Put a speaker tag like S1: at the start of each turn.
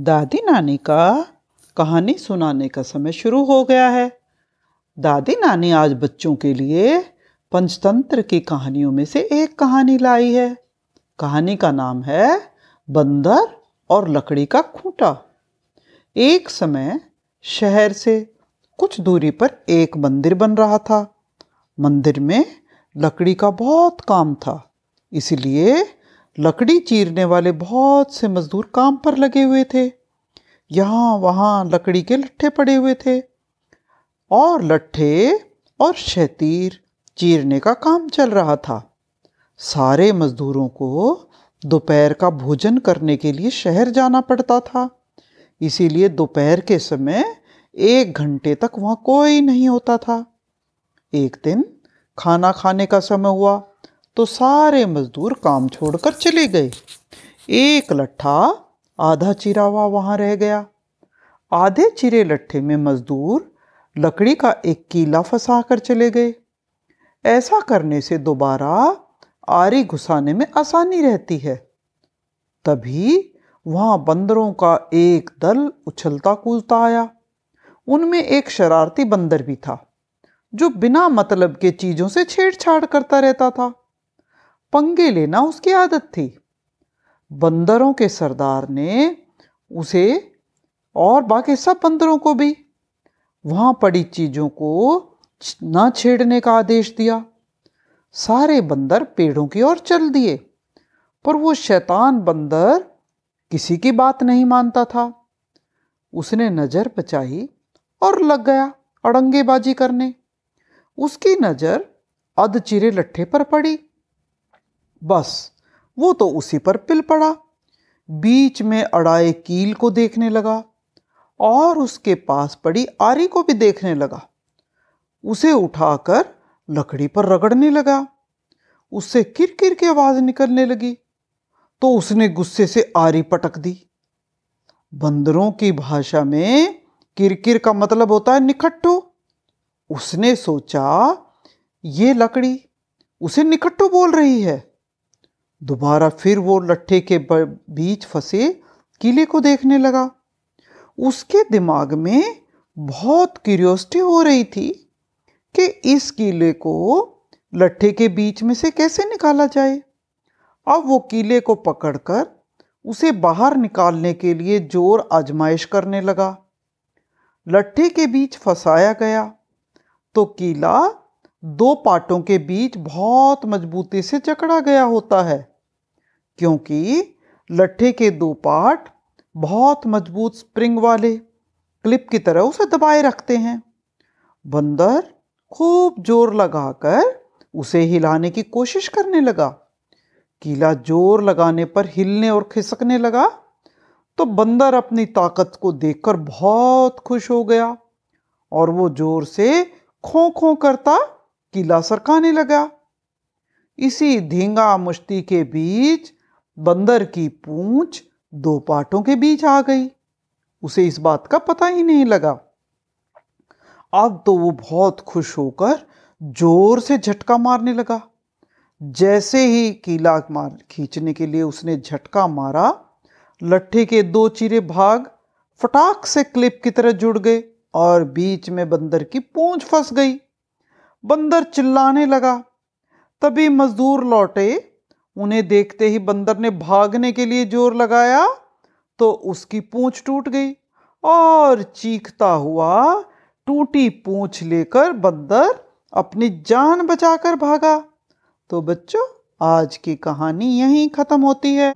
S1: दादी नानी का कहानी सुनाने का समय शुरू हो गया है। दादी नानी आज बच्चों के लिए पंचतंत्र की कहानियों में से एक कहानी लाई है। कहानी का नाम है बंदर और लकड़ी का खूंटा। एक समय शहर से कुछ दूरी पर एक मंदिर बन रहा था। मंदिर में लकड़ी का बहुत काम था, इसलिए लकड़ी चीरने वाले बहुत से मजदूर काम पर लगे हुए थे। यहाँ वहाँ लकड़ी के लट्ठे पड़े हुए थे। और लट्ठे और शतीर चीरने का काम चल रहा था। सारे मजदूरों को दोपहर का भोजन करने के लिए शहर जाना पड़ता था। इसीलिए दोपहर के समय एक घंटे तक वहाँ कोई नहीं होता था। एक दिन खाना खाने का समय हुआ। तो सारे मजदूर काम छोड़कर चले गए। एक लट्ठा आधा चिरा हुआ वहाँ रह गया। आधे चिरे लट्ठे में मजदूर लकड़ी का एक कीला फंसा कर चले गए। ऐसा करने से दोबारा आरी घुसाने में आसानी रहती है। तभी वहाँ बंदरों का एक दल उछलता कूदता आया। उनमें एक शरारती बंदर भी था, जो बिना मतलब के चीज़ों से छेड़छाड़ करता रहता था। पंगे लेना उसकी आदत थी। बंदरों के सरदार ने उसे और बाकी सब बंदरों को भी वहाँ पड़ी चीज़ों को न छेड़ने का आदेश दिया। सारे बंदर पेड़ों की ओर चल दिए, पर वो शैतान बंदर किसी की बात नहीं मानता था। उसने नज़र बचाई और लग गया अड़ंगेबाजी करने। उसकी नज़र अध चिरे लट्ठे पर पड़ी। बस। वो तो उसी पर पिल पड़ा। बीच में अड़ाए कील को देखने लगा और उसके पास पड़ी आरी को भी देखने लगा। उसे उठाकर लकड़ी पर रगड़ने लगा। उससे किरकिर की आवाज़ निकलने लगी। तो उसने गुस्से से आरी पटक दी। बंदरों की भाषा में किरकिर का मतलब होता है निखट्टू उसने सोचा, ये लकड़ी उसे निखट्टू बोल रही है। दोबारा फिर वो लट्ठे के बीच फंसे, किले को देखने लगा। उसके दिमाग में बहुत क्यूरियोसिटी हो रही थी कि इस किले को लट्ठे के बीच में से कैसे निकाला जाए। अब वो किले को पकड़कर उसे बाहर निकालने के लिए ज़ोर आजमाइश करने लगा। लट्ठे के बीच फंसाया गया तो किला दो पाटों के बीच बहुत मजबूती से जकड़ा गया होता है। क्योंकि लट्ठे के दो पार्ट बहुत मज़बूत स्प्रिंग वाले क्लिप की तरह उसे दबाए रखते हैं। बंदर खूब ज़ोर लगाकर उसे हिलाने की कोशिश करने लगा। कीला ज़ोर लगाने पर हिलने और खिसकने लगा तो बंदर अपनी ताकत को देखकर बहुत खुश हो गया और वो ज़ोर से खो खो करता कीला सरकाने लगा। इसी धींगा मुश्ती के बीच बंदर की पूंछ दो पाटों के बीच आ गई। उसे इस बात का पता ही नहीं लगा। अब तो वो बहुत खुश होकर ज़ोर से झटका मारने लगा। जैसे ही कीला मार, खींचने के लिए उसने झटका मारा, लट्ठे के दो चिरे भाग फटाक से क्लिप की तरह जुड़ गए और बीच में बंदर की पूंछ फंस गई। बंदर चिल्लाने लगा। तभी मजदूर लौटे उन्हें देखते ही बंदर ने भागने के लिए ज़ोर लगाया तो उसकी पूंछ टूट गई और चीखता हुआ टूटी पूंछ लेकर बंदर अपनी जान बचाकर भागा। तो बच्चों, आज की कहानी यहीं खत्म होती है।